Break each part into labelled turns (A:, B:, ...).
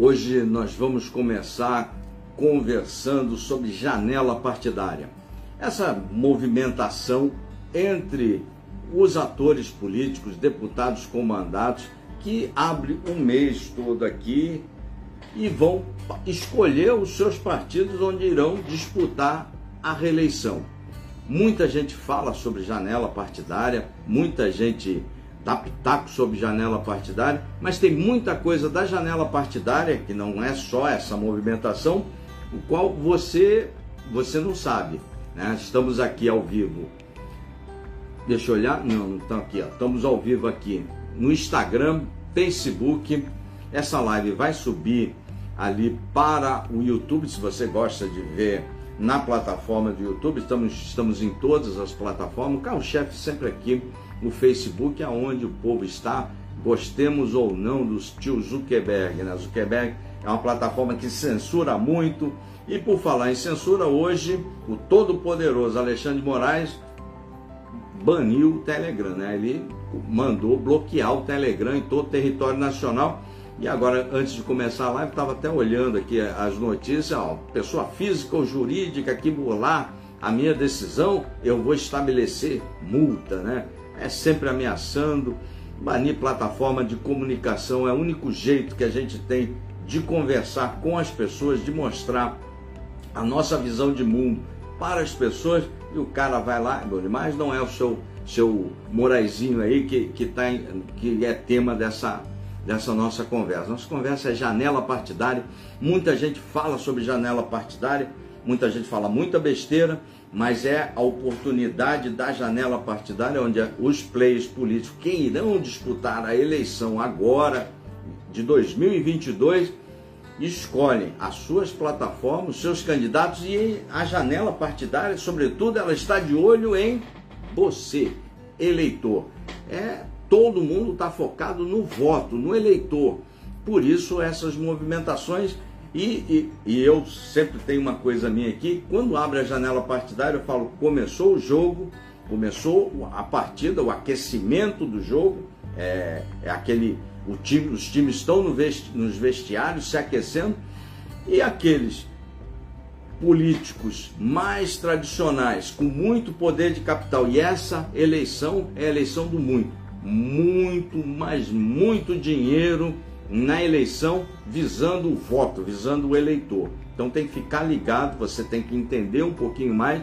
A: Hoje nós vamos começar conversando sobre janela partidária. Essa movimentação entre os atores políticos, deputados com mandatos, que abre um mês todo aqui e vão escolher os seus partidos onde irão disputar a reeleição. Muita gente fala sobre janela partidária, muita gente dá pitaco sobre janela partidária, mas tem muita coisa da janela partidária, que não é só essa movimentação, o qual você, você não sabe. Né? Estamos aqui ao vivo. Deixa eu olhar. Não, não estão aqui. Ó. Estamos ao vivo aqui no Instagram, Facebook. Essa live vai subir ali para o YouTube, se você gosta de ver na plataforma do YouTube. Estamos, estamos em todas as plataformas. O carro-chefe sempre aqui, no Facebook, aonde o povo está, gostemos ou não dos tio Zuckerberg. Né? Zuckerberg é uma plataforma que censura muito. E por falar em censura, hoje o todo-poderoso Alexandre de Moraes baniu o Telegram, né? Ele mandou bloquear o Telegram em todo o território nacional. E agora, antes de começar a live, estava até olhando aqui as notícias, ó, pessoa física ou jurídica que burlar a minha decisão, eu vou estabelecer multa, né? É sempre ameaçando. Banir plataforma de comunicação é o único jeito que a gente tem de conversar com as pessoas, de mostrar a nossa visão de mundo para as pessoas e o cara vai lá, mas não é o seu, seu Moraizinho aí que, que, tá em, que é tema dessa, dessa nossa conversa. Nossa conversa é janela partidária. Muita gente fala sobre janela partidária, muita gente fala muita besteira, mas é a oportunidade da janela partidária onde os players políticos que irão disputar a eleição agora de 2022 escolhem as suas plataformas, seus candidatos e a janela partidária, sobretudo, ela está de olho em você, eleitor. É todo mundo está focado no voto, no eleitor. Por isso essas movimentações e, e, e, eu sempre tenho uma coisa minha aqui, quando abre a janela partidária, eu falo, começou o jogo, começou a partida, o aquecimento do jogo, é, é aquele time, os times estão no vesti, nos vestiários se aquecendo e aqueles políticos mais tradicionais, com muito poder de capital, e essa eleição é a eleição do muito, muito, mas muito dinheiro na eleição visando o voto, visando o eleitor. Então tem que ficar ligado, você tem que entender um pouquinho mais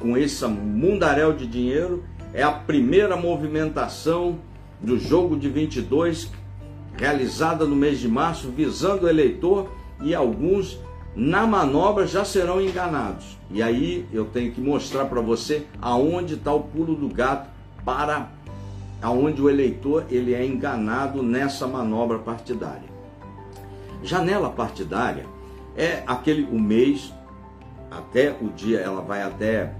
A: com esse mundaréu de dinheiro. É a primeira movimentação do jogo de 22 realizada no mês de março, visando o eleitor e alguns na manobra já serão enganados. E aí eu tenho que mostrar para você aonde está o pulo do gato para aonde o eleitor ele é enganado nessa manobra partidária. Janela partidária é aquele o mês até o dia, ela vai até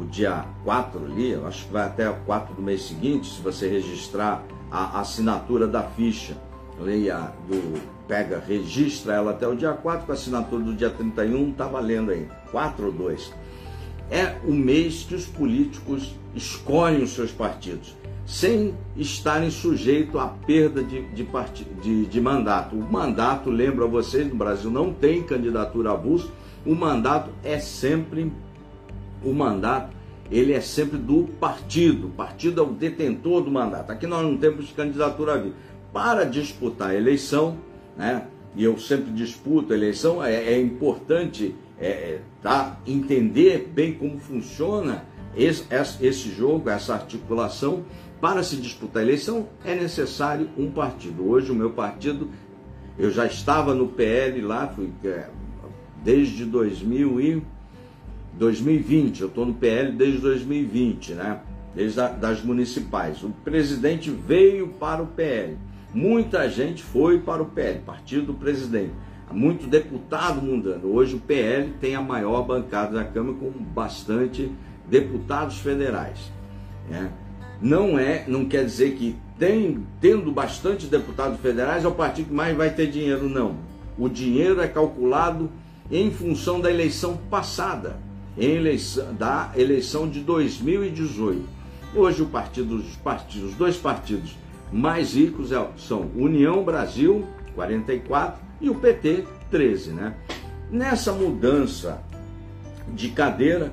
A: o dia 4 ali, acho que vai até o 4 do mês seguinte, se você registrar a assinatura da ficha leia do pega, registra ela até o dia 4, com a assinatura do dia 31, está valendo aí, 4 ou 2. É o mês que os políticos escolhem os seus partidos, sem estarem sujeitos à perda de, de, part... de, de mandato. O mandato, lembro a vocês, no Brasil não tem candidatura avulsa, o mandato é sempre o mandato ele é sempre do partido. O partido é o detentor do mandato. Aqui nós não temos candidatura avulsa para disputar a eleição, né? e eu sempre disputo a eleição, é, é importante é, é, tá, entender bem como funciona esse, esse jogo, essa articulação. Para se disputar a eleição é necessário um partido. Hoje o meu partido, eu já estava no PL lá, fui é, desde 2000 e 2020, eu estou no PL desde 2020, né? Desde a, das municipais. O presidente veio para o PL Muita gente foi para o PL, Partido do Presidente. Muito deputado mudando. Hoje o PL tem a maior bancada da Câmara com bastante deputados federais. Né? Não é, não quer dizer que tem, tendo bastante deputados federais é o partido que mais vai ter dinheiro, não. O dinheiro é calculado em função da eleição passada, eleição, da eleição de 2018. Hoje o partido, os partidos, os dois partidos mais ricos é, são União Brasil, 44, e o PT 13, né? Nessa mudança de cadeira,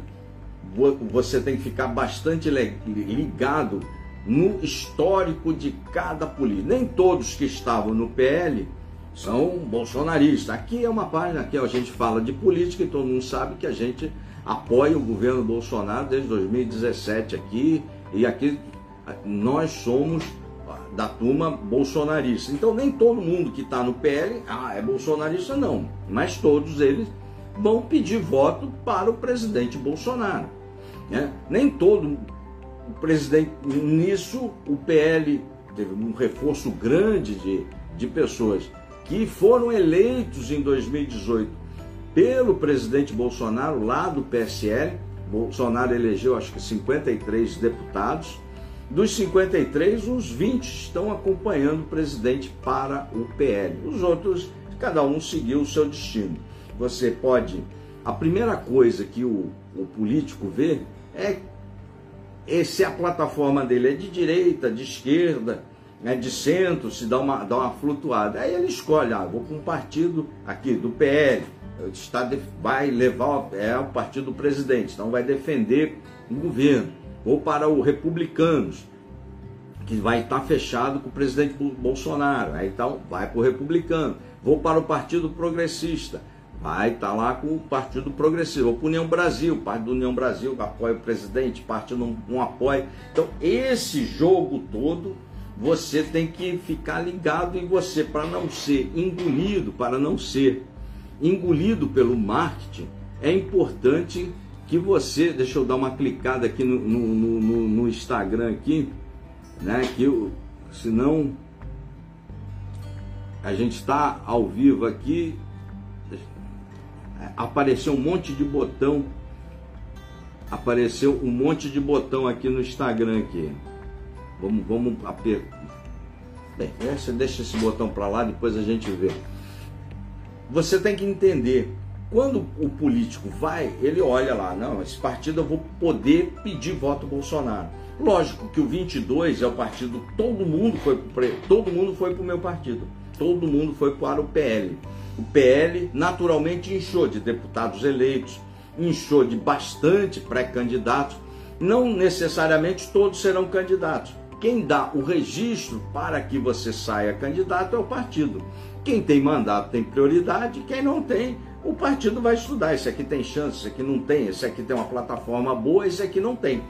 A: você tem que ficar bastante ligado no histórico de cada político. Nem todos que estavam no PL são bolsonaristas. Aqui é uma página que a gente fala de política e todo mundo sabe que a gente apoia o governo Bolsonaro desde 2017 aqui e aqui nós somos da turma bolsonarista. Então nem todo mundo que está no PL ah, é bolsonarista não, mas todos eles vão pedir voto para o presidente Bolsonaro. Né? Nem todo o presidente nisso o PL teve um reforço grande de, de pessoas que foram eleitos em 2018 pelo presidente Bolsonaro lá do PSL. Bolsonaro elegeu acho que 53 deputados. Dos 53, uns 20 estão acompanhando o presidente para o PL. Os outros, cada um seguiu o seu destino. Você pode. A primeira coisa que o, o político vê é se a plataforma dele é de direita, de esquerda, né, de centro, se dá uma, dá uma flutuada. Aí ele escolhe, ah, vou para um partido aqui do PL, está, vai levar é o partido do presidente, então vai defender o governo. Ou para o republicanos, que vai estar fechado com o presidente Bolsonaro, aí então vai para o republicano. Vou para o partido progressista, vai estar lá com o partido progressista. Ou o União Brasil, parte do União Brasil que apoia o presidente, parte não, não apoia. Então esse jogo todo você tem que ficar ligado em você para não ser engolido, para não ser engolido pelo marketing. É importante que você, deixa eu dar uma clicada aqui no, no, no, no Instagram aqui, né? Que eu, senão a gente está ao vivo aqui, apareceu um monte de botão, apareceu um monte de botão aqui no Instagram aqui. Vamos, vamos apertar. Bem, essa, deixa esse botão para lá, depois a gente vê. Você tem que entender, quando o político vai, ele olha lá, não, esse partido eu vou poder pedir voto Bolsonaro. Lógico que o 22 é o partido, todo mundo foi todo mundo foi para o meu partido, todo mundo foi para o PL. O PL naturalmente inchou de deputados eleitos, inchou de bastante pré-candidatos, não necessariamente todos serão candidatos quem dá o registro para que você saia candidato é o partido. Quem tem mandato tem prioridade, quem não tem, o partido vai estudar. Esse aqui tem chance, esse aqui não tem, esse aqui tem uma plataforma boa, esse aqui não tem.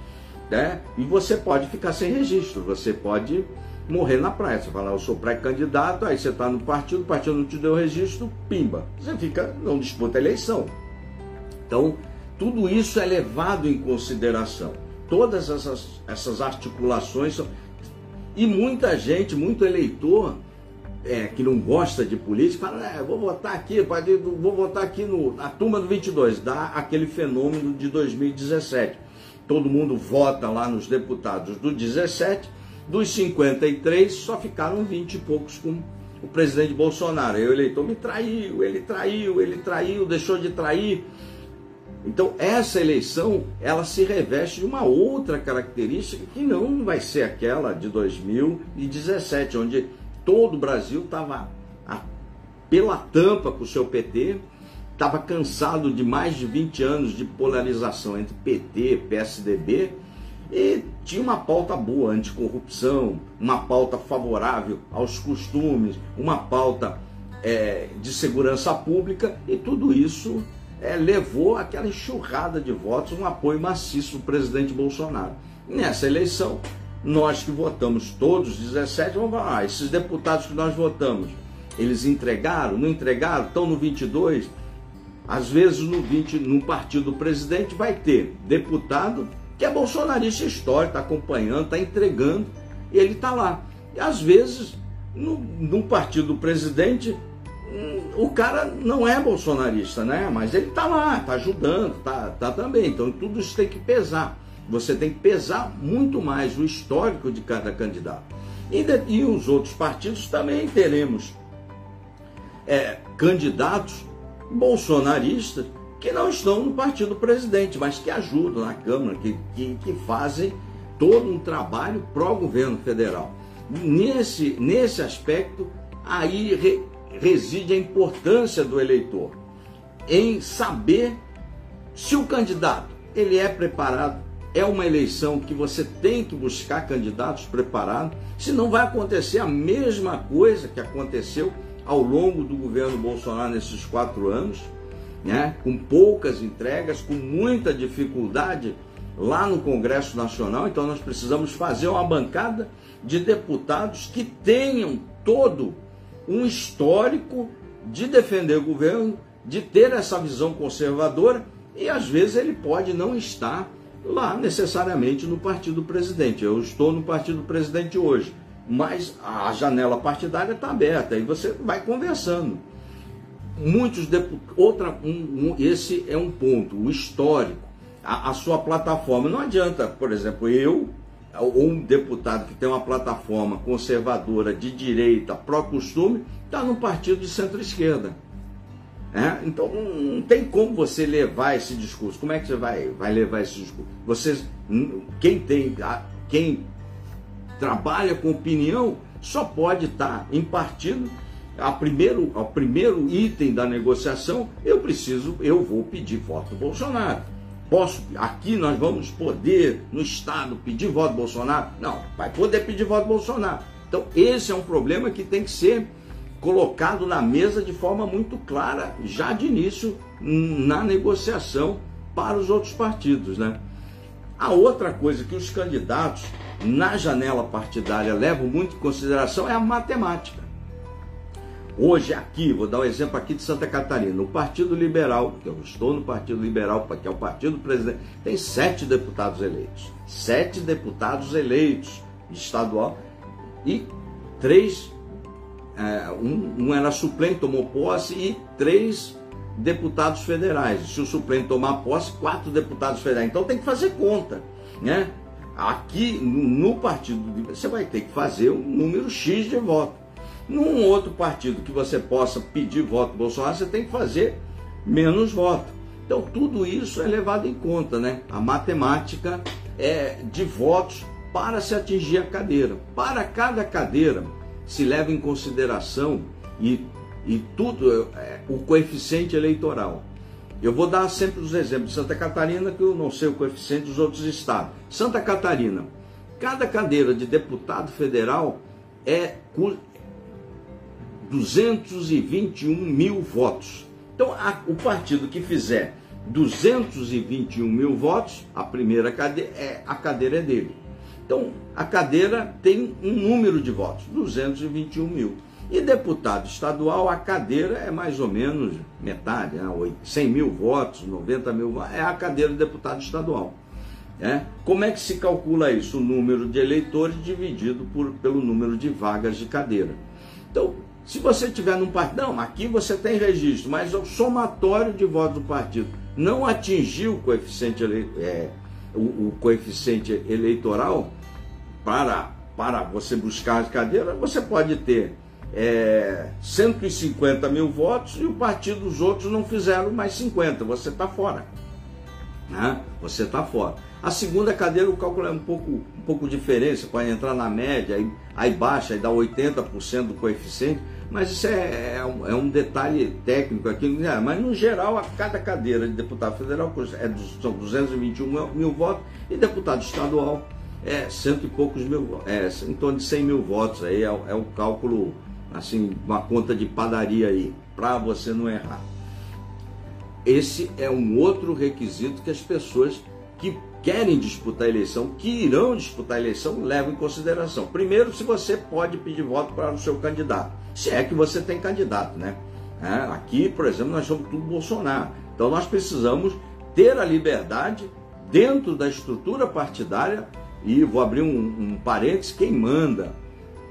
A: Né? E você pode ficar sem registro, você pode morrer na praia. Você fala, eu sou pré-candidato, aí você está no partido, o partido não te deu registro, pimba. Você fica, não disputa a eleição. Então, tudo isso é levado em consideração todas essas, essas articulações. E muita gente, muito eleitor é, que não gosta de política, fala, é, vou votar aqui, vou votar aqui no, na turma do 22, dá aquele fenômeno de 2017. Todo mundo vota lá nos deputados do 17, dos 53 só ficaram 20 e poucos com o presidente Bolsonaro. Aí o eleitor me traiu, ele traiu, ele traiu, deixou de trair. Então essa eleição ela se reveste de uma outra característica que não vai ser aquela de 2017, onde todo o Brasil estava pela tampa com o seu PT, estava cansado de mais de 20 anos de polarização entre PT e PSDB e tinha uma pauta boa, anticorrupção, uma pauta favorável aos costumes, uma pauta é, de segurança pública e tudo isso é, levou aquela enxurrada de votos, um apoio maciço do presidente Bolsonaro. Nessa eleição, nós que votamos todos, 17, vamos falar, ah, esses deputados que nós votamos, eles entregaram, não entregaram, estão no 22. Às vezes no 20, no partido do presidente vai ter deputado que é bolsonarista histórico, está acompanhando, está entregando, ele está lá. E às vezes, no, partido do presidente, o cara não é bolsonarista, né? Mas ele tá lá, tá ajudando, tá, tá também. Então tudo isso tem que pesar. Você tem que pesar muito mais o histórico de cada candidato. E, de, e os outros partidos também teremos é, candidatos bolsonaristas que não estão no partido presidente, mas que ajudam na Câmara, que, que, que fazem todo um trabalho pró-governo federal. Nesse, nesse aspecto, aí reside a importância do eleitor em saber se o candidato ele é preparado. É uma eleição que você tem que buscar candidatos preparados, senão vai acontecer a mesma coisa que aconteceu ao longo do governo Bolsonaro nesses quatro anos, né? com poucas entregas, com muita dificuldade lá no Congresso Nacional. Então nós precisamos fazer uma bancada de deputados que tenham todo um histórico de defender o governo, de ter essa visão conservadora e às vezes ele pode não estar lá necessariamente no partido presidente. Eu estou no partido presidente hoje, mas a janela partidária está aberta e você vai conversando. Muitos outra, um, um, esse é um ponto, o histórico, a, a sua plataforma. Não adianta, por exemplo, eu ou um deputado que tem uma plataforma conservadora de direita, pró-costume, está no partido de centro-esquerda. É? Então não tem como você levar esse discurso. Como é que você vai, vai levar esse discurso? Vocês, quem tem, quem trabalha com opinião só pode estar em partido. A primeiro, o primeiro item da negociação, eu preciso, eu vou pedir voto Bolsonaro. Posso, aqui nós vamos poder, no Estado, pedir voto Bolsonaro? Não, vai poder pedir voto Bolsonaro. Então, esse é um problema que tem que ser colocado na mesa de forma muito clara, já de início, na negociação para os outros partidos. Né? A outra coisa que os candidatos na janela partidária levam muito em consideração é a matemática. Hoje aqui, vou dar um exemplo aqui de Santa Catarina, o Partido Liberal, que eu estou no Partido Liberal, que é o partido presidente, tem sete deputados eleitos. Sete deputados eleitos estadual e três é, um, um, era suplente, tomou posse, e três deputados federais. Se o suplente tomar posse, quatro deputados federais. Então tem que fazer conta. Né? Aqui no partido, você vai ter que fazer um número X de voto. Num outro partido que você possa pedir voto Bolsonaro, você tem que fazer menos voto. Então tudo isso é levado em conta, né? A matemática é de votos para se atingir a cadeira. Para cada cadeira, se leva em consideração e, e tudo, é, o coeficiente eleitoral. Eu vou dar sempre os exemplos de Santa Catarina, que eu não sei o coeficiente dos outros estados. Santa Catarina, cada cadeira de deputado federal é 221 mil votos. Então, a, o partido que fizer 221 mil votos, a primeira cadeira, é, a cadeira é dele. Então, a cadeira tem um número de votos, 221 mil. E deputado estadual, a cadeira é mais ou menos metade, né? 100 mil votos, 90 mil votos, é a cadeira de deputado estadual. É? Como é que se calcula isso? O número de eleitores dividido por, pelo número de vagas de cadeira. Então, se você tiver num partido, não, aqui você tem registro, mas o somatório de votos do partido não atingiu o coeficiente eleitoral. É, o, o coeficiente eleitoral para, para você buscar as cadeiras, você pode ter é, 150 mil votos e o partido dos outros não fizeram mais 50, você está fora. Né? Você está fora. A segunda cadeira, o cálculo é um pouco, um pouco diferente, você pode entrar na média, aí, aí baixa, aí dá 80% do coeficiente, mas isso é, é, um, é um detalhe técnico aqui. Né? Mas no geral, a cada cadeira de deputado federal é, são 221 mil votos e deputado estadual é cento e poucos mil, é, em torno de 100 mil votos. Aí é, é o cálculo, assim, uma conta de padaria aí, para você não errar. Esse é um outro requisito que as pessoas que querem disputar a eleição, que irão disputar a eleição, levam em consideração. Primeiro, se você pode pedir voto para o seu candidato, se é que você tem candidato, né? É, aqui, por exemplo, nós somos tudo Bolsonaro. Então nós precisamos ter a liberdade dentro da estrutura partidária, e vou abrir um, um parênteses, quem manda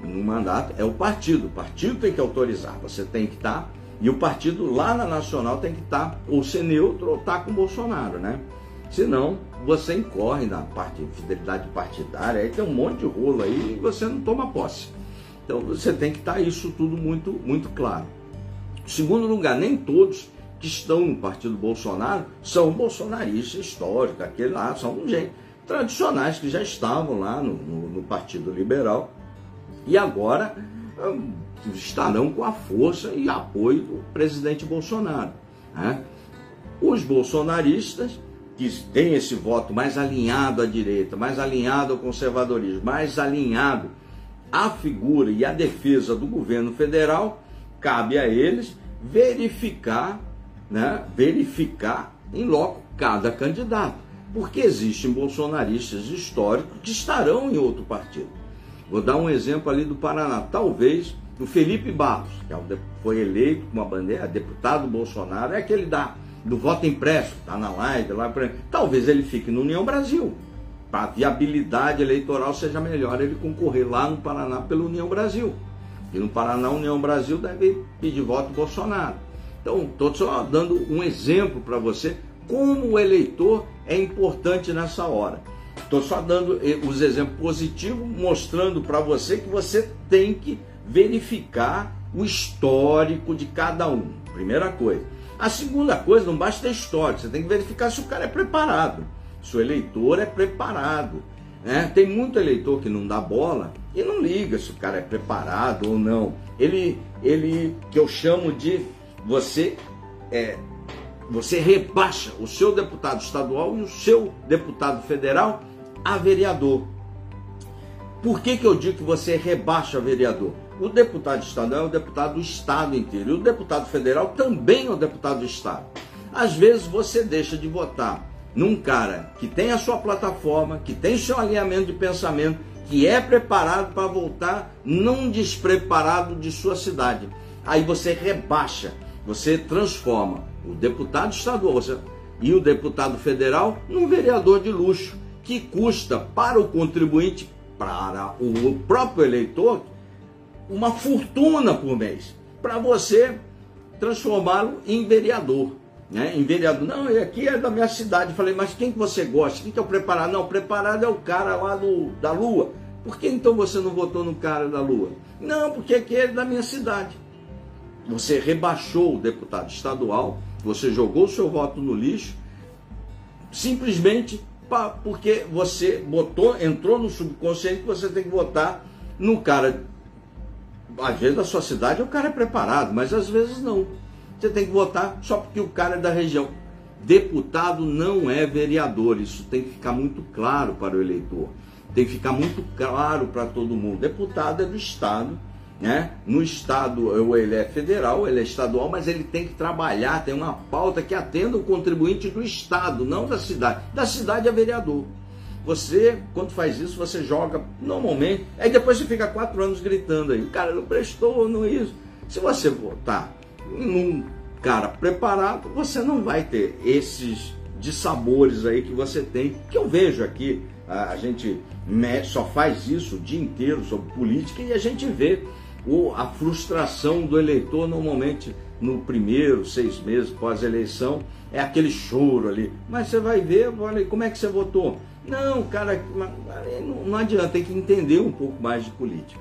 A: no mandato é o partido. O partido tem que autorizar, você tem que estar, tá, e o partido lá na nacional tem que estar tá, ou ser neutro ou estar tá com Bolsonaro, né? Senão, você incorre na parte de fidelidade partidária, aí tem um monte de rolo aí e você não toma posse. Então você tem que estar isso tudo muito, muito claro. Segundo lugar, nem todos que estão no partido Bolsonaro são bolsonaristas históricos, aquele lá são gente tradicionais que já estavam lá no, no, no Partido Liberal e agora hum, estarão com a força e apoio do presidente Bolsonaro. Né? Os bolsonaristas, que têm esse voto mais alinhado à direita, mais alinhado ao conservadorismo, mais alinhado à figura e à defesa do governo federal, cabe a eles verificar, né, verificar em loco cada candidato. Porque existem bolsonaristas históricos que estarão em outro partido. Vou dar um exemplo ali do Paraná. Talvez do Felipe Barros, que é foi eleito com uma bandeira, deputado Bolsonaro, é aquele da, do voto impresso, está na live lá. Talvez ele fique no União Brasil. A viabilidade eleitoral seja melhor ele concorrer lá no Paraná pelo União Brasil. E no Paraná, União Brasil deve pedir voto Bolsonaro. Então, estou só dando um exemplo para você como o eleitor é importante nessa hora. Estou só dando eh, os exemplos positivos, mostrando para você que você tem que verificar o histórico de cada um. Primeira coisa. A segunda coisa, não basta ter histórico, você tem que verificar se o cara é preparado, se o eleitor é preparado. Né? Tem muito eleitor que não dá bola e não liga se o cara é preparado ou não. Ele, ele que eu chamo de você é, você rebaixa o seu deputado estadual e o seu deputado federal a vereador. Por que, que eu digo que você rebaixa vereador? O deputado estadual é o deputado do estado inteiro. E o deputado federal também é o deputado do estado. Às vezes você deixa de votar num cara que tem a sua plataforma, que tem seu alinhamento de pensamento, que é preparado para voltar, não despreparado de sua cidade. Aí você rebaixa, você transforma o deputado estadual e o deputado federal num vereador de luxo, que custa para o contribuinte, para o próprio eleitor, uma fortuna por mês, para você transformá-lo em vereador. Né? Em vereador, não, aqui é da minha cidade. falei, mas quem que você gosta? Quem que é o preparado? Não, o preparado é o cara lá do, da Lua. Por que então você não votou no cara da Lua? Não, porque aqui é da minha cidade. Você rebaixou o deputado estadual, você jogou o seu voto no lixo, simplesmente porque você botou, entrou no subconsciente que você tem que votar no cara. Às vezes da sua cidade o cara é preparado, mas às vezes não. Você tem que votar só porque o cara é da região. Deputado não é vereador, isso tem que ficar muito claro para o eleitor. Tem que ficar muito claro para todo mundo. Deputado é do Estado né? No estado, ele é federal, ele é estadual, mas ele tem que trabalhar, tem uma pauta que atenda o contribuinte do estado, não da cidade. Da cidade é vereador. Você, quando faz isso, você joga normalmente, aí depois você fica quatro anos gritando aí, o cara não prestou, não isso. Se você votar num cara preparado, você não vai ter esses dissabores aí que você tem, que eu vejo aqui, a gente só faz isso o dia inteiro sobre política e a gente vê a frustração do eleitor normalmente no primeiro seis meses pós-eleição é aquele choro ali. Mas você vai ver, olha, como é que você votou? Não, cara, não adianta, tem que entender um pouco mais de política.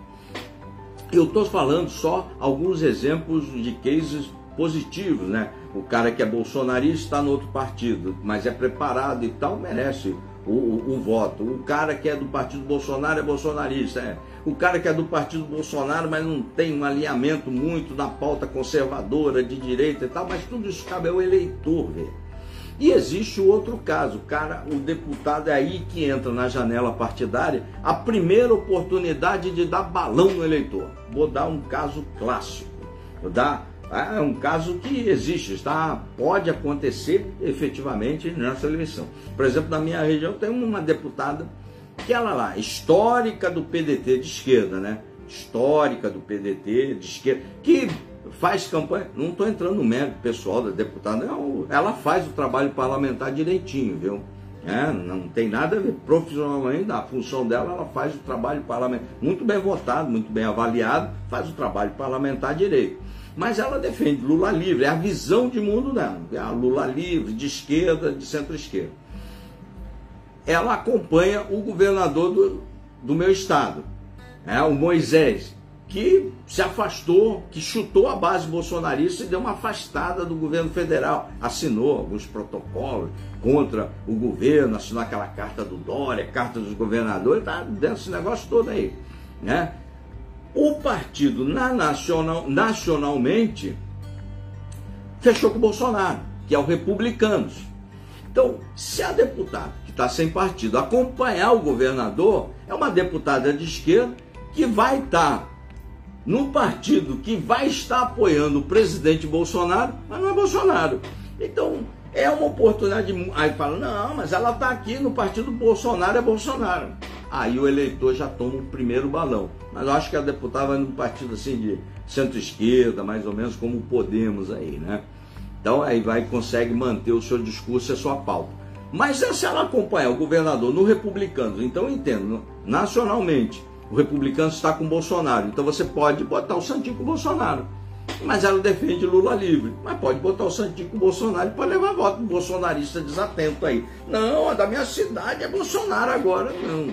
A: Eu estou falando só alguns exemplos de cases positivos, né? O cara que é bolsonarista está no outro partido, mas é preparado e tal, merece o, o, o, voto. O cara que é do partido Bolsonaro é bolsonarista. É. O cara que é do partido Bolsonaro, mas não tem um alinhamento muito na pauta conservadora, de direita e tal, mas tudo isso cabe ao eleitor ver. E existe o outro caso, o cara, o deputado é aí que entra na janela partidária, a primeira oportunidade de dar balão no eleitor. Vou dar um caso clássico. Vou dar é um caso que existe, está, pode acontecer efetivamente nessa eleição. Por exemplo, na minha região tem uma deputada que ela lá, histórica do PDT de esquerda, né? Histórica do PDT de esquerda, que faz campanha. Não estou entrando no mérito pessoal da deputada, ela faz o trabalho parlamentar direitinho, viu? É, não tem nada a ver profissionalmente, a função dela, ela faz o trabalho parlamentar muito bem votado, muito bem avaliado, faz o trabalho parlamentar direito. Mas ela defende Lula livre, é a visão de mundo dela. É a Lula livre, de esquerda, de centro-esquerda. Ela acompanha o governador do, do meu estado, é, o Moisés, que se afastou, que chutou a base bolsonarista e deu uma afastada do governo federal. Assinou alguns protocolos contra o governo, assinou aquela carta do Dória, carta dos governadores, tá dentro desse negócio todo aí. Né? O partido na nacional, nacionalmente fechou com o Bolsonaro, que é o Republicanos. Então, se a deputada que está sem partido acompanhar o governador, é uma deputada de esquerda que vai estar tá no partido que vai estar apoiando o presidente Bolsonaro, mas não é Bolsonaro. Então, é uma oportunidade. Aí fala, não, mas ela está aqui no partido Bolsonaro, é Bolsonaro. Aí o eleitor já toma o primeiro balão. Mas eu acho que a deputada vai num partido assim de centro-esquerda, mais ou menos como o Podemos aí, né? Então aí vai consegue manter o seu discurso e a sua pauta. Mas se ela acompanhar o governador no republicano, então entendo, nacionalmente, o republicano está com Bolsonaro. Então você pode botar o Santinho com Bolsonaro. Mas ela defende Lula livre. Mas pode botar o Santinho com Bolsonaro e pode levar voto do bolsonarista desatento aí. Não, a da minha cidade é Bolsonaro agora. Não.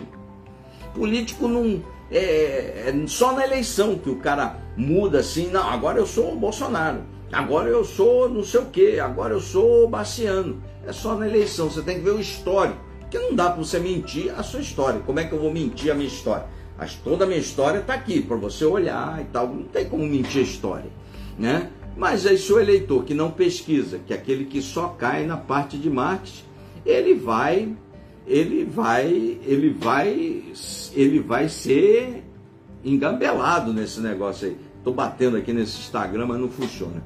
A: Político não. É, é só na eleição que o cara muda assim. Não, agora eu sou o Bolsonaro. Agora eu sou não sei o que. Agora eu sou Baciano. É só na eleição. Você tem que ver o histórico. Porque não dá para você mentir a sua história. Como é que eu vou mentir a minha história? Mas toda a minha história está aqui para você olhar e tal. Não tem como mentir a história né? Mas aí se o eleitor que não pesquisa, que é aquele que só cai na parte de marketing, ele vai, ele vai, ele vai, ele vai ser engambelado nesse negócio aí. Estou batendo aqui nesse Instagram, mas não funciona.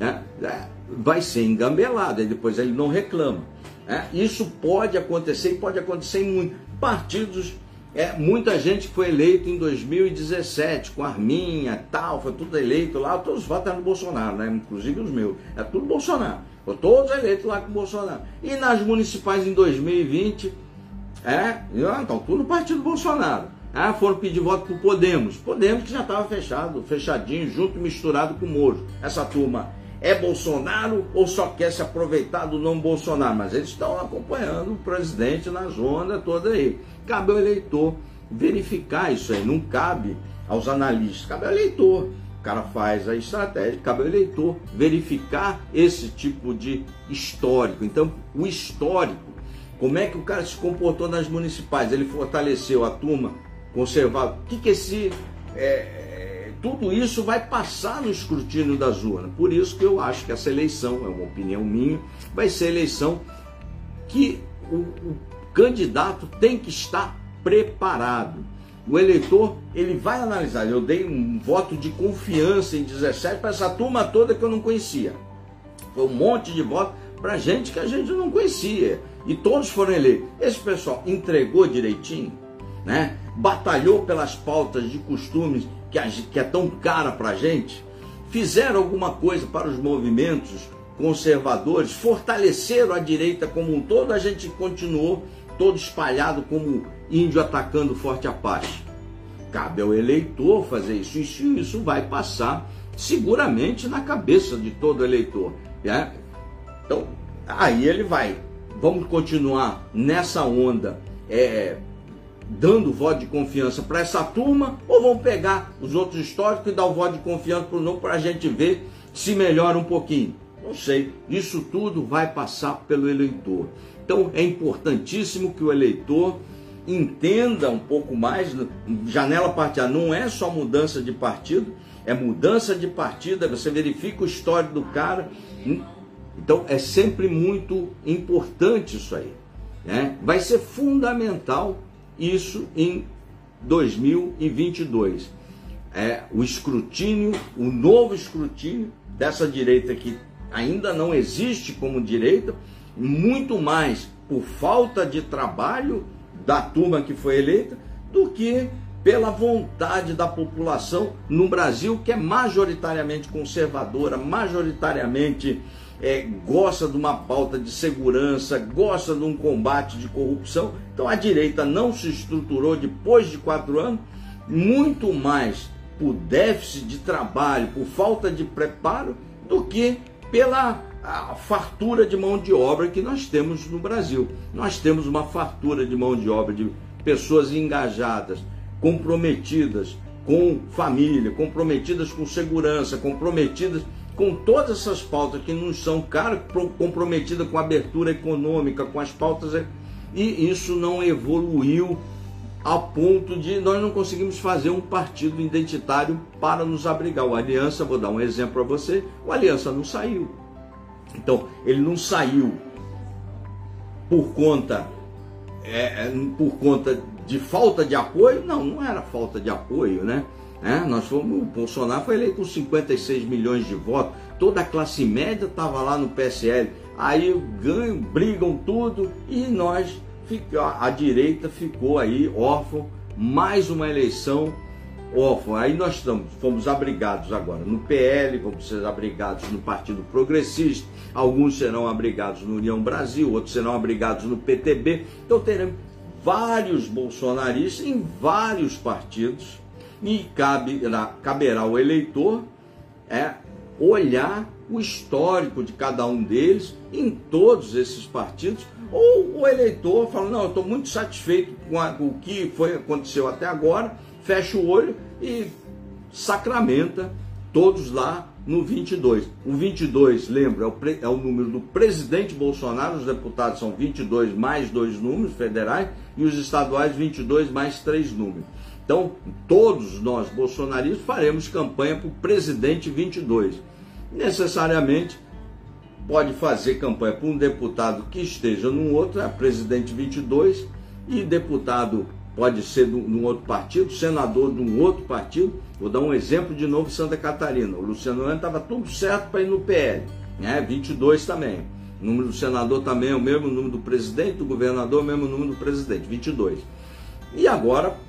A: É, é, vai ser engambelado, aí depois ele não reclama. É, isso pode acontecer e pode acontecer em muitos partidos é, muita gente foi eleito em 2017, com Arminha tal, foi tudo eleito lá, todos votaram no Bolsonaro, né? inclusive os meus. É tudo Bolsonaro. Foi todos eleitos lá com o Bolsonaro. E nas municipais em 2020, é, então tudo no partido Bolsonaro. Ah, foram pedir voto para Podemos. Podemos que já estava fechado, fechadinho, junto, misturado com o Moro. Essa turma é Bolsonaro ou só quer se aproveitar do nome Bolsonaro? Mas eles estão acompanhando o presidente na zona toda aí. Cabe ao eleitor verificar isso aí, não cabe aos analistas, cabe ao eleitor. O cara faz a estratégia, cabe ao eleitor verificar esse tipo de histórico. Então, o histórico, como é que o cara se comportou nas municipais? Ele fortaleceu a turma conservadora. O que, que esse é, tudo isso vai passar no escrutínio das urnas. Por isso que eu acho que essa eleição, é uma opinião minha, vai ser eleição que o, o candidato tem que estar preparado. O eleitor, ele vai analisar. Eu dei um voto de confiança em 17 para essa turma toda que eu não conhecia. Foi um monte de voto para gente que a gente não conhecia. E todos foram eleitos. Esse pessoal entregou direitinho, né? batalhou pelas pautas de costumes que, que é tão cara para a gente, fizeram alguma coisa para os movimentos conservadores, fortaleceram a direita como um todo, a gente continuou todo espalhado como índio atacando forte Apache. Cabe ao eleitor fazer isso, isso, isso vai passar seguramente na cabeça de todo eleitor. Né? Então, aí ele vai. Vamos continuar nessa onda é, dando voto de confiança para essa turma ou vão pegar os outros históricos e dar o voto de confiança para o novo para a gente ver se melhora um pouquinho? Não sei. Isso tudo vai passar pelo eleitor. Então é importantíssimo que o eleitor entenda um pouco mais. Janela partidária não é só mudança de partido, é mudança de partido. Você verifica o histórico do cara. Então é sempre muito importante isso aí. Né? Vai ser fundamental isso em 2022. É o escrutínio, o novo escrutínio dessa direita que ainda não existe como direita, muito mais por falta de trabalho da turma que foi eleita do que pela vontade da população no Brasil, que é majoritariamente conservadora, majoritariamente é, gosta de uma pauta de segurança, gosta de um combate de corrupção. Então a direita não se estruturou depois de quatro anos, muito mais por déficit de trabalho, por falta de preparo, do que pela fartura de mão de obra que nós temos no Brasil. Nós temos uma fartura de mão de obra de pessoas engajadas, comprometidas com família, comprometidas com segurança, comprometidas com todas essas pautas que não são caras, comprometidas com a abertura econômica, com as pautas, e isso não evoluiu a ponto de nós não conseguimos fazer um partido identitário para nos abrigar. O Aliança, vou dar um exemplo para você, o Aliança não saiu. Então, ele não saiu por conta é, é, por conta de falta de apoio? Não, não era falta de apoio, né? É, nós fomos, o Bolsonaro foi eleito com 56 milhões de votos, toda a classe média estava lá no PSL, aí ganham, brigam tudo e nós, a direita ficou aí órfão, mais uma eleição órfão. Aí nós estamos, fomos abrigados agora no PL, vamos ser abrigados no Partido Progressista, alguns serão abrigados no União Brasil, outros serão abrigados no PTB. Então teremos vários bolsonaristas em vários partidos e caberá, caberá ao eleitor é, olhar o histórico de cada um deles em todos esses partidos, ou o eleitor fala, não, eu estou muito satisfeito com, a, com o que foi, aconteceu até agora, fecha o olho e sacramenta todos lá no 22. O 22, lembra, é o, é o número do presidente Bolsonaro, os deputados são 22 mais dois números federais e os estaduais 22 mais três números. Então, todos nós bolsonaristas faremos campanha para o presidente 22. Necessariamente pode fazer campanha para um deputado que esteja num outro, é presidente 22, e deputado pode ser de um outro partido, senador de um outro partido. Vou dar um exemplo de novo Santa Catarina. O Luciano Hang estava tudo certo para ir no PL, né? 22 também. O número do senador também é o mesmo número do presidente, do governador, é o mesmo número do presidente, 22. E agora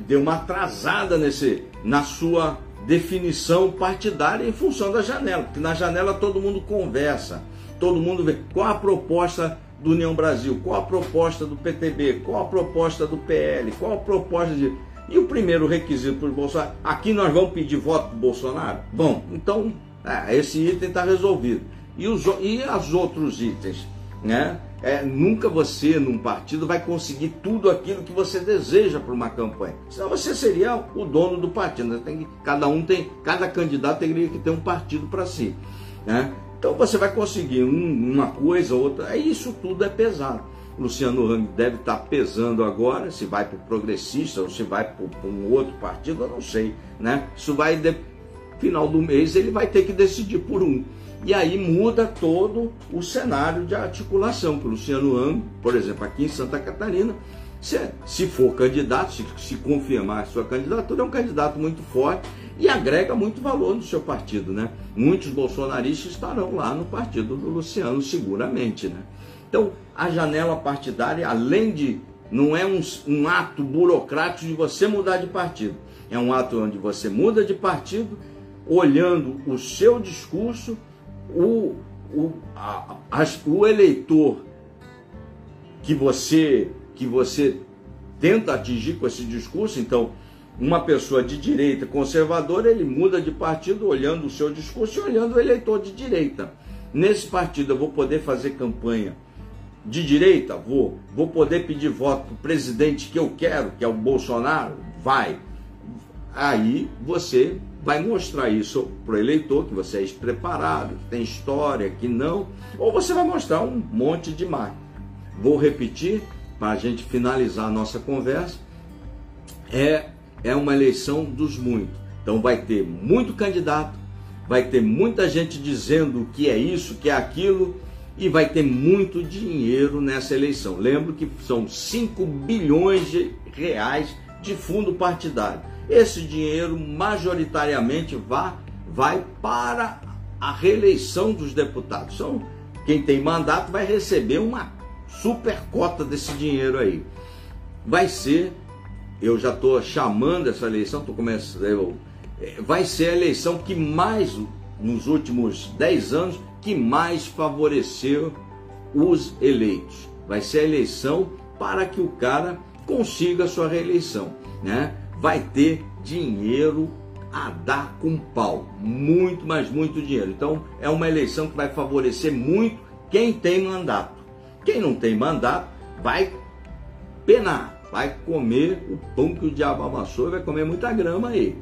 A: deu uma atrasada nesse, na sua definição partidária em função da janela, porque na janela todo mundo conversa, todo mundo vê qual a proposta do União Brasil, qual a proposta do PTB, qual a proposta do PL, qual a proposta de. E o primeiro requisito para o Bolsonaro, aqui nós vamos pedir voto para o Bolsonaro? Bom, então é, esse item está resolvido. E os, e os outros itens? Né? É, nunca você, num partido, vai conseguir tudo aquilo que você deseja para uma campanha. Senão você seria o dono do partido. Né? Tem cada um tem, cada candidato teria que ter um partido para si. Né? Então você vai conseguir um, uma coisa, outra, isso tudo é pesado. Luciano Hang deve estar pesando agora, se vai para o progressista ou se vai para um outro partido, eu não sei. Né? Isso vai, de, final do mês, ele vai ter que decidir por um. E aí muda todo o cenário de articulação, o Luciano Hang, por exemplo, aqui em Santa Catarina, se, se for candidato, se, se confirmar a sua candidatura, é um candidato muito forte e agrega muito valor no seu partido, né? Muitos bolsonaristas estarão lá no partido do Luciano, seguramente, né? Então, a janela partidária, além de não é um, um ato burocrático de você mudar de partido, é um ato onde você muda de partido, olhando o seu discurso, o, o, a, a, o eleitor que você que você tenta atingir com esse discurso, então uma pessoa de direita conservadora, ele muda de partido olhando o seu discurso e olhando o eleitor de direita. Nesse partido eu vou poder fazer campanha de direita? Vou. Vou poder pedir voto para o presidente que eu quero, que é o Bolsonaro? Vai. Aí você vai mostrar isso para o eleitor, que você é despreparado, que tem história, que não, ou você vai mostrar um monte de máquina. Vou repetir para a gente finalizar a nossa conversa. É é uma eleição dos muitos. Então vai ter muito candidato, vai ter muita gente dizendo que é isso, que é aquilo, e vai ter muito dinheiro nessa eleição. Lembro que são 5 bilhões de reais de fundo partidário. Esse dinheiro majoritariamente vai, vai para a reeleição dos deputados. Então, quem tem mandato vai receber uma super cota desse dinheiro aí. Vai ser eu já estou chamando essa eleição, tô começando, é, vai ser a eleição que mais, nos últimos 10 anos, que mais favoreceu os eleitos. Vai ser a eleição para que o cara consiga a sua reeleição. Né? Vai ter dinheiro a dar com pau. Muito, mas muito dinheiro. Então é uma eleição que vai favorecer muito quem tem mandato. Quem não tem mandato vai penar vai comer o pão que o diabo amassou e vai comer muita grama aí.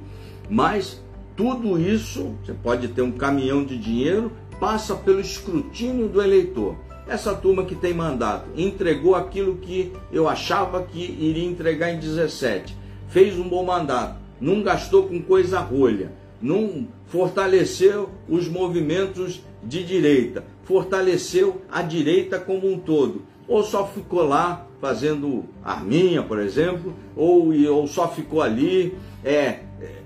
A: Mas tudo isso, você pode ter um caminhão de dinheiro, passa pelo escrutínio do eleitor. essa turma que tem mandato entregou aquilo que eu achava que iria entregar em 17, fez um bom mandato, não gastou com coisa rolha, não fortaleceu os movimentos de direita, fortaleceu a direita como um todo, ou só ficou lá fazendo arminha, por exemplo, ou, ou só ficou ali é, é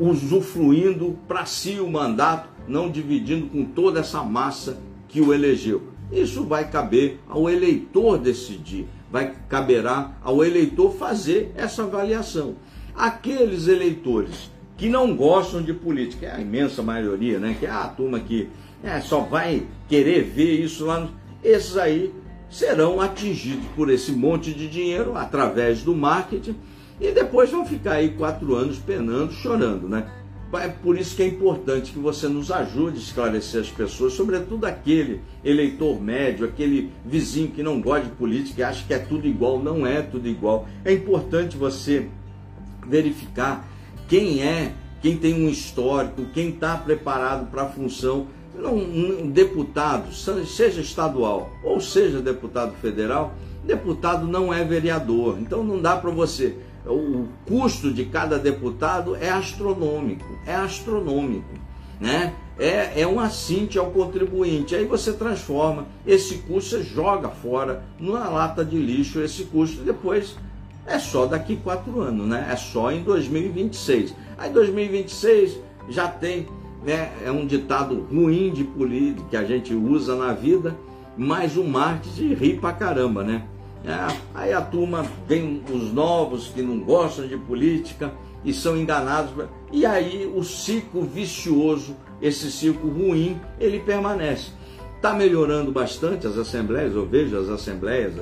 A: usufruindo para si o mandato, não dividindo com toda essa massa que o elegeu. Isso vai caber ao eleitor decidir, vai caberá ao eleitor fazer essa avaliação. Aqueles eleitores que não gostam de política, é a imensa maioria, né? Que é a turma que é, só vai querer ver isso lá. Esses aí serão atingidos por esse monte de dinheiro através do marketing e depois vão ficar aí quatro anos penando, chorando, né? É por isso que é importante que você nos ajude a esclarecer as pessoas, sobretudo aquele eleitor médio, aquele vizinho que não gosta de política e acha que é tudo igual. Não é tudo igual. É importante você verificar quem é, quem tem um histórico, quem está preparado para a função. Um deputado, seja estadual ou seja deputado federal, deputado não é vereador. Então não dá para você o custo de cada deputado é astronômico, é astronômico, né? É, é um assinte ao contribuinte. Aí você transforma esse custo, você joga fora numa lata de lixo esse custo. Depois é só daqui quatro anos, né? É só em 2026. Aí 2026 já tem, né? É um ditado ruim de política que a gente usa na vida, mas o marketing ri pra caramba, né? É, aí a turma vem os novos que não gostam de política e são enganados. E aí o ciclo vicioso, esse ciclo ruim, ele permanece. Está melhorando bastante as assembleias, eu vejo as assembleias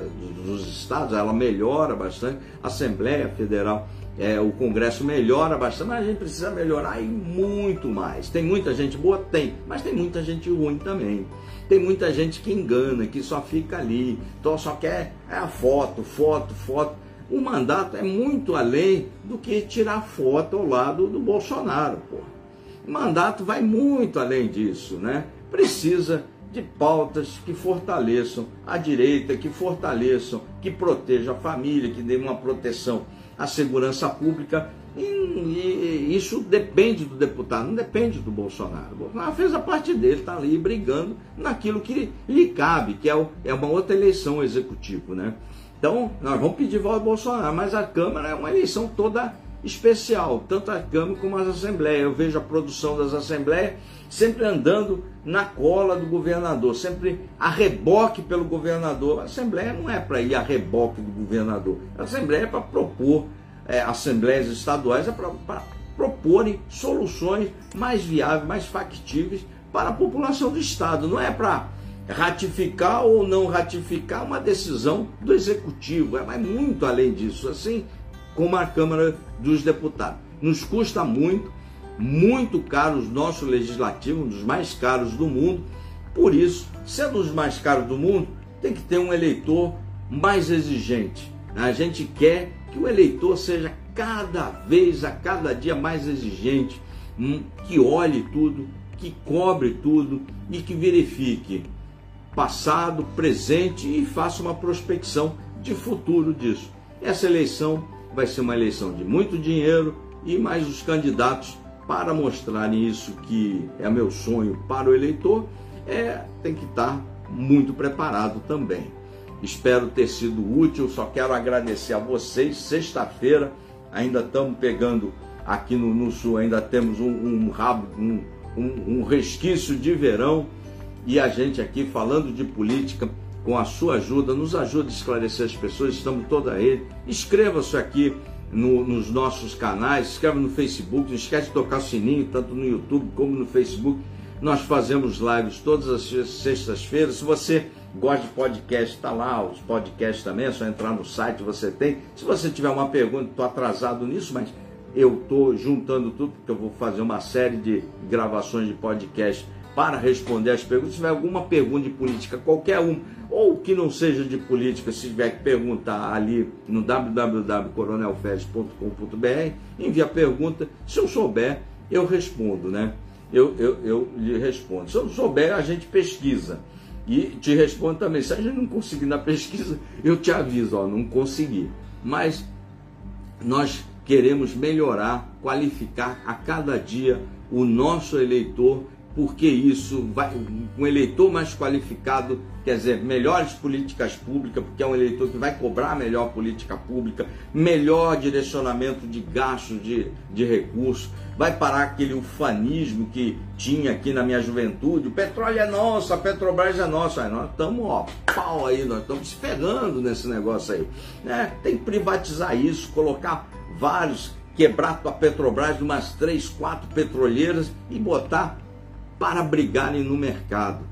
A: dos estados, ela melhora bastante, a Assembleia Federal, é, o Congresso melhora bastante, mas a gente precisa melhorar e muito mais. Tem muita gente boa? Tem, mas tem muita gente ruim também. Tem muita gente que engana, que só fica ali, então só quer é a foto, foto, foto. O mandato é muito além do que tirar foto ao lado do Bolsonaro, pô. O mandato vai muito além disso, né? Precisa de pautas que fortaleçam a direita, que fortaleçam, que protejam a família, que dê uma proteção à segurança pública e isso depende do deputado, não depende do Bolsonaro. O Bolsonaro fez a parte dele, está ali brigando naquilo que lhe cabe, que é, o, é uma outra eleição executiva, né? Então, nós vamos pedir voto ao Bolsonaro, mas a Câmara é uma eleição toda especial, tanto a Câmara como as Assembleias. Eu vejo a produção das Assembleias sempre andando na cola do governador, sempre a reboque pelo governador. A Assembleia não é para ir a reboque do governador, a Assembleia é para propor é, assembleias estaduais é para proporem soluções mais viáveis, mais factíveis para a população do Estado. Não é para ratificar ou não ratificar uma decisão do Executivo. É mais muito além disso, assim como a Câmara dos Deputados. Nos custa muito, muito caro o nosso legislativo, um dos mais caros do mundo. Por isso, sendo os mais caros do mundo, tem que ter um eleitor mais exigente. A gente quer que o eleitor seja cada vez, a cada dia mais exigente, hum, que olhe tudo, que cobre tudo e que verifique passado, presente e faça uma prospecção de futuro disso. Essa eleição vai ser uma eleição de muito dinheiro e mais os candidatos para mostrarem isso que é meu sonho para o eleitor, é, tem que estar muito preparado também. Espero ter sido útil. Só quero agradecer a vocês. Sexta-feira ainda estamos pegando aqui no, no, sul, ainda temos um, um rabo, um, um, um resquício de verão e a gente aqui falando de política com a sua ajuda, nos ajuda a esclarecer as pessoas, estamos toda aí. Inscreva-se aqui no, nos nossos canais, escreva no Facebook, não esquece de tocar o sininho, tanto no YouTube como no Facebook. Nós fazemos lives todas as sextas-feiras. Se você gosta de podcast, está lá, os podcasts também, é só entrar no site, você tem. Se você tiver uma pergunta, estou atrasado nisso, mas eu estou juntando tudo, porque eu vou fazer uma série de gravações de podcast para responder as perguntas. Se tiver alguma pergunta de política, qualquer um, ou que não seja de política, se tiver que perguntar ali no www.coronelfedes.com.br, envie a pergunta. Se eu souber, eu respondo, né? Eu, eu, eu lhe respondo. Se eu não souber, a gente pesquisa. E te respondo também, se a gente não conseguir na pesquisa, eu te aviso, ó, não consegui. Mas nós queremos melhorar, qualificar a cada dia o nosso eleitor porque isso vai um eleitor mais qualificado, quer dizer, melhores políticas públicas, porque é um eleitor que vai cobrar melhor política pública, melhor direcionamento de gastos de, de recursos, vai parar aquele ufanismo que tinha aqui na minha juventude, o petróleo é nosso, a Petrobras é nossa, nós estamos, ó, pau aí, nós estamos pegando nesse negócio aí, né? Tem que privatizar isso, colocar vários, quebrar a Petrobras umas três, quatro petroleiras e botar para brigarem no mercado.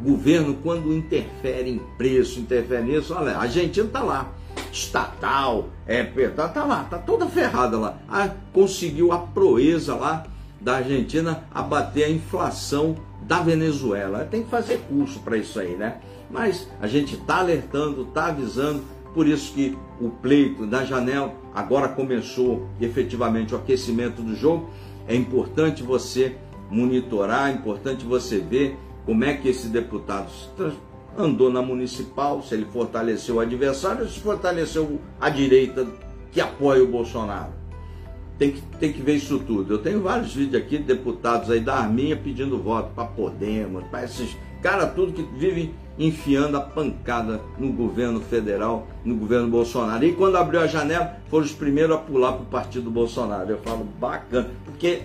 A: Governo, quando interfere em preço, interfere nisso, olha, a Argentina está lá, estatal, é, tá, tá lá, tá toda ferrada lá. Ah, conseguiu a proeza lá da Argentina abater a inflação da Venezuela. Tem que fazer curso para isso aí, né? Mas a gente está alertando, está avisando, por isso que o pleito da janela agora começou efetivamente o aquecimento do jogo. É importante você monitorar, é importante você ver como é que esse deputado andou na municipal, se ele fortaleceu o adversário ou se fortaleceu a direita que apoia o Bolsonaro. Tem que, tem que ver isso tudo. Eu tenho vários vídeos aqui de deputados aí da Arminha pedindo voto para Podemos, para esses caras tudo que vivem enfiando a pancada no governo federal, no governo Bolsonaro. E quando abriu a janela, foram os primeiros a pular para o partido Bolsonaro. Eu falo, bacana, porque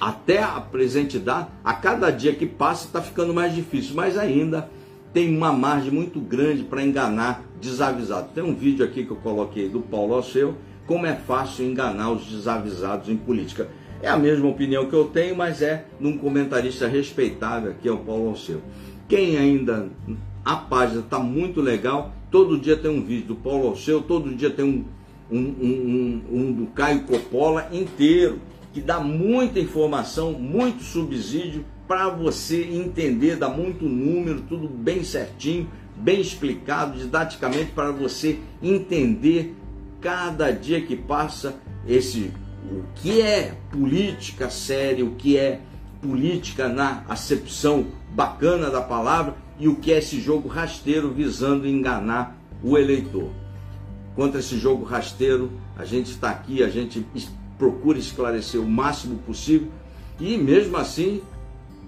A: até a presente data, a cada dia que passa está ficando mais difícil, mas ainda tem uma margem muito grande para enganar desavisados. Tem um vídeo aqui que eu coloquei do Paulo Alceu, como é fácil enganar os desavisados em política. É a mesma opinião que eu tenho, mas é de um comentarista respeitável, que é o Paulo Alceu. Quem ainda, a página está muito legal, todo dia tem um vídeo do Paulo Alceu, todo dia tem um, um, um, um, um do Caio Coppola inteiro que dá muita informação, muito subsídio para você entender, dá muito número, tudo bem certinho, bem explicado, didaticamente para você entender cada dia que passa esse o que é política séria, o que é política na acepção bacana da palavra e o que é esse jogo rasteiro visando enganar o eleitor. Contra esse jogo rasteiro, a gente está aqui, a gente procura esclarecer o máximo possível e mesmo assim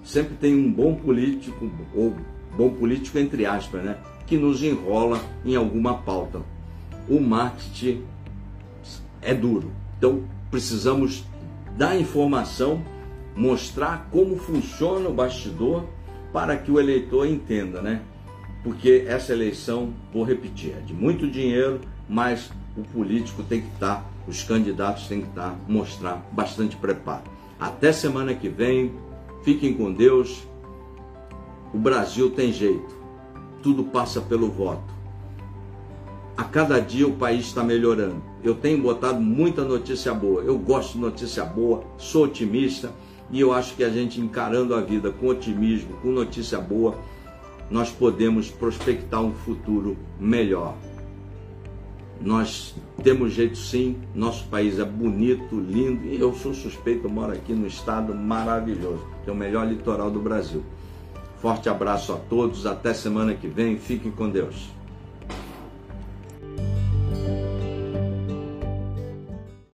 A: sempre tem um bom político, ou bom político entre aspas, né, que nos enrola em alguma pauta. O marketing é duro. Então precisamos dar informação, mostrar como funciona o bastidor para que o eleitor entenda, né? Porque essa eleição, vou repetir, é de muito dinheiro, mas o político tem que estar os candidatos têm que estar, mostrar bastante preparo. Até semana que vem, fiquem com Deus. O Brasil tem jeito, tudo passa pelo voto. A cada dia o país está melhorando. Eu tenho botado muita notícia boa. Eu gosto de notícia boa, sou otimista e eu acho que a gente encarando a vida com otimismo, com notícia boa, nós podemos prospectar um futuro melhor. Nós temos jeito sim, nosso país é bonito, lindo e eu sou suspeito, eu moro aqui no estado maravilhoso, que é o melhor litoral do Brasil. Forte abraço a todos, até semana que vem, fiquem com Deus.